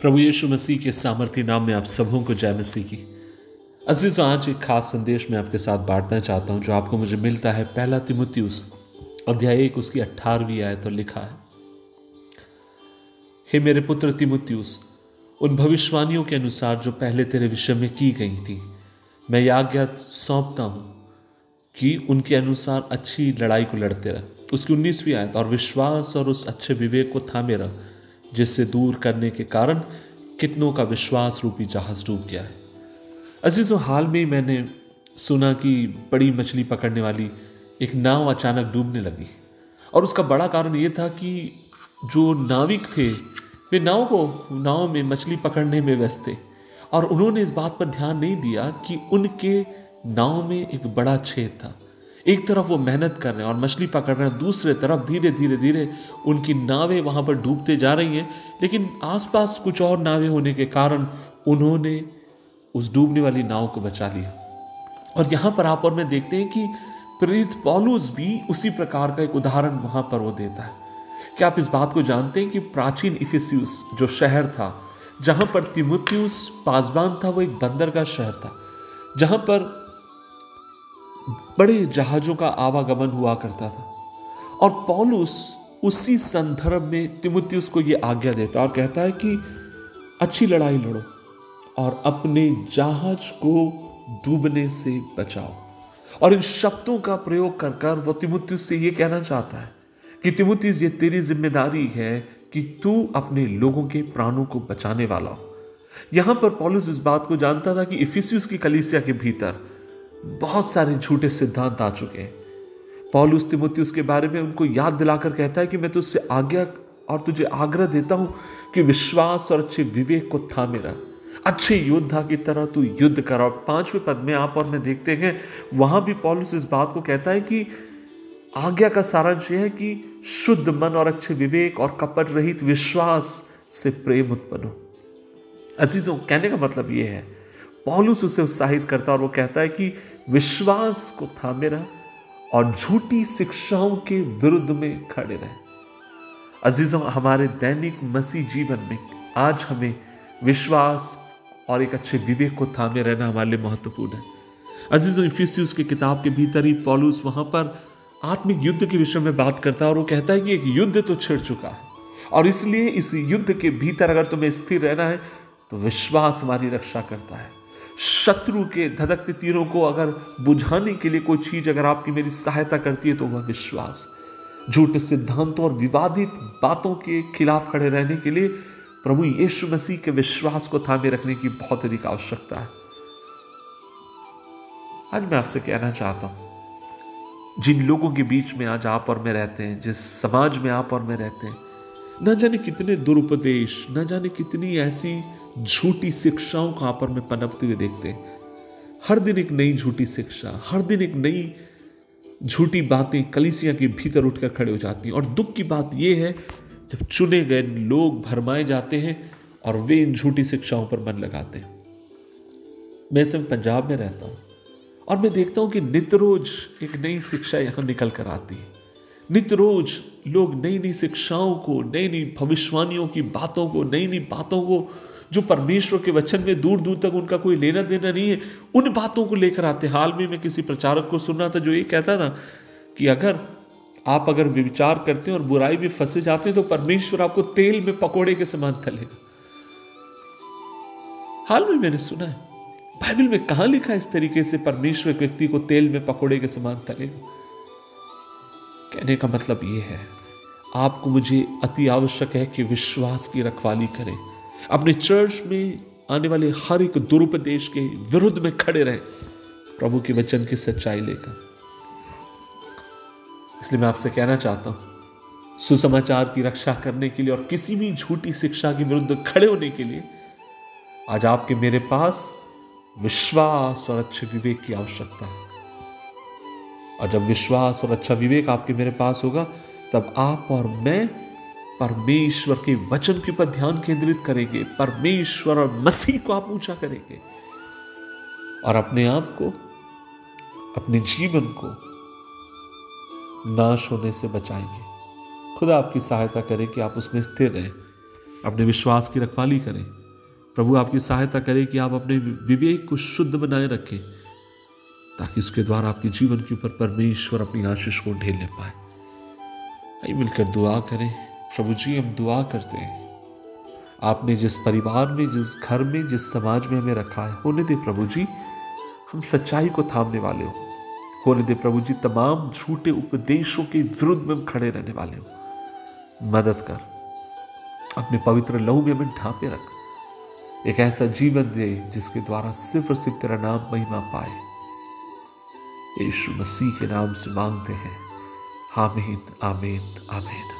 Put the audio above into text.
प्रभु यीशु मसीह के सामर्थ्य नाम में आप सबों को जय मसीह की। अज़ीज़, आज एक खास संदेश मैं आपके साथ बांटना चाहता हूँ, जो आपको मुझे मिलता है पहला तिमुतियुस अध्याय एक, उसकी अट्ठारहवीं आयत तो लिखा है। हे मेरे पुत्र तिमुतियुस उन भविष्यवाणियों के अनुसार जो पहले तेरे विषय में की गई थी, मैं यह आज्ञा सौंपता हूँ कि उनके अनुसार अच्छी लड़ाई को लड़ते रह, उसकी उन्नीसवीं आयत, और विश्वास और उस अच्छे विवेक को थामे रह जिससे दूर करने के कारण कितनों का विश्वास रूपी जहाज़ डूब गया है। अजीजों हाल में मैंने सुना कि बड़ी मछली पकड़ने वाली एक नाव अचानक डूबने लगी। और उसका बड़ा कारण ये था कि जो नाविक थे, वे नाव को, नाव में मछली पकड़ने में व्यस्त थे। और उन्होंने इस बात पर ध्यान नहीं दिया कि उनके नाव में एक बड़ा छेद था। एक तरफ़ वो मेहनत कर रहे हैं और मछली पकड़ रहे हैं, दूसरे तरफ़ धीरे धीरे धीरे उनकी नावें वहाँ पर डूबते जा रही हैं। लेकिन आसपास कुछ और नावें होने के कारण उन्होंने उस डूबने वाली नाव को बचा लिया। और यहाँ पर आप और मैं देखते हैं कि प्रेरित पॉलूस भी उसी प्रकार का एक उदाहरण वहाँ पर वो देता है। क्या आप इस बात को जानते हैं कि प्राचीन इफिसियस जो शहर था, जहाँ पर तिमुत्यूस पासबान था, वो एक बंदर का शहर था, जहाँ पर बड़े जहाज़ों का आवागमन हुआ करता था। और पॉलुस उसी संदर्भ में तिमुतियुस को यह आज्ञा देता और कहता है कि अच्छी लड़ाई लड़ो और अपने जहाज़ को डूबने से बचाओ। और इन शब्दों का प्रयोग कर कर वो तिमुतियुस से यह कहना चाहता है कि तिमुतियुस ये तेरी ज़िम्मेदारी है कि तू अपने लोगों के प्राणों को बचाने वाला हो। यहाँ पर पॉलुस इस बात को जानता था कि इफिसियस की कलीसिया के भीतर बहुत सारे झूठे सिद्धांत आ चुके हैं। पॉलुस तिमुती उसके बारे में उनको याद दिलाकर कहता है कि मैं तुझसे आज्ञा और तुझे आग्रह देता हूँ कि विश्वास और अच्छे विवेक को थामे रह अच्छे योद्धा की तरह तू युद्ध कर और पाँचवें पद में आप और मैं देखते हैं। वहाँ भी पॉलुस इस बात को कहता है कि आज्ञा का सारांश यह है कि शुद्ध मन और अच्छे विवेक और कपट रहित विश्वास से प्रेम उत्पन्न हो। अजीजों, कहने का मतलब यह है पॉलुस उसे उत्साहित करता और वो कहता है कि विश्वास को थामे रह और झूठी शिक्षाओं के विरुद्ध में खड़े रहे। अजीजों हमारे दैनिक मसीह जीवन में आज हमें विश्वास और एक अच्छे विवेक को थामे रहना हमारे लिए महत्वपूर्ण है। अजीजों इफिसियस की किताब के भीतर ही पॉलुस वहाँ पर आत्मिक युद्ध के विषय में बात करता है और वो कहता है कि एक युद्ध तो छिड़ चुका है और इसलिए इस युद्ध के भीतर अगर तुम्हें स्थिर रहना है तो विश्वास हमारी रक्षा करता है। शत्रु के धधकते तीरों को अगर बुझाने के लिए कोई चीज़ अगर आपकी मेरी सहायता करती है तो वह विश्वास। झूठे सिद्धांतों और विवादित बातों के खिलाफ खड़े रहने के लिए प्रभु यीशु मसीह के विश्वास को थामे रखने की बहुत अधिक आवश्यकता है। आज मैं आपसे कहना चाहता हूँ, जिन लोगों के बीच में आज आप और मैं रहते हैं, जिस समाज में आप और मैं रहते हैं, न जाने कितने दुरुपदेश, न जाने कितनी ऐसी झूठी शिक्षाओं का पर में पनपते हुए देखते हैं। हर दिन एक नई झूठी शिक्षा, हर दिन एक नई झूठी बातें कलिसिया के भीतर उठकर खड़े हो जाती हैं। और दुख की बात यह है, जब चुने गए लोग भरमाए जाते हैं और वे इन झूठी शिक्षाओं पर मन लगाते हैं। मैं इस पंजाब में रहता हूँ और मैं देखता हूँ कि नित्य रोज एक नई शिक्षा यहाँ निकल कर आती है। नित्य रोज लोग नई नई शिक्षाओं को नई नई भविष्यवाणियों की बातों को नई नई बातों को जो परमेश्वर के वचन में दूर दूर तक उनका कोई लेना देना नहीं है, उन बातों को लेकर आते हाल में मैं किसी प्रचारक को सुन रहा था जो ये कहता था कि अगर आप अगर विचार करते हैं और बुराई में फंसे जाते हैं तो परमेश्वर आपको तेल में पकोड़े के समान तलेगा। हाल में मैंने सुना है, बाइबल में कहा लिखा है इस तरीके से परमेश्वर एक व्यक्ति को तेल में पकोड़े के समान तलेगा? कहने का मतलब यह है, आपको मुझे अति आवश्यक है कि विश्वास की रखवाली करें। अपने चर्च में आने वाले हर एक दुरुपदेश के विरुद्ध में खड़े रहे। प्रभु के वचन की सच्चाई लेकर। इसलिए मैं आपसे कहना चाहता हूँ, सुसमाचार की रक्षा करने के लिए और किसी भी झूठी शिक्षा के विरुद्ध खड़े होने के लिए आज आपके मेरे पास विश्वास और अच्छे विवेक की आवश्यकता है। और जब विश्वास और अच्छा विवेक आपके मेरे पास होगा, तब आप और मैं परमेश्वर के वचन के ऊपर ध्यान केंद्रित करेंगे। परमेश्वर और मसीह को आप ऊँचा करेंगे। और अपने आप को, अपने जीवन को नाश होने से बचाएँगे। खुदा आपकी सहायता करे कि आप उसमें स्थिर रहें। अपने विश्वास की रखवाली करें। प्रभु आपकी सहायता करे कि आप अपने विवेक को शुद्ध बनाए रखें, ताकि उसके द्वारा आपके जीवन के ऊपर परमेश्वर अपनी आशीष को ढेलने पाए। आइए मिलकर दुआ करें। प्रभु जी, हम दुआ करते हैं। आपने जिस परिवार में, जिस घर में, जिस समाज में हमें रखा है, होने दे प्रभु जी, हम सच्चाई को थामने वाले हो। होने दे प्रभु जी, तमाम झूठे उपदेशों के विरुद्ध में हम खड़े रहने वाले हो। मदद कर, अपने पवित्र लहू में हमें ढांपे रख। एक ऐसा जीवन दे जिसके द्वारा सिर्फ़ और सिर्फ़ तेरा नाम महिमा पाए। यीशु मसीह के नाम से मांगते हैं। आमीन आमीन आमीन।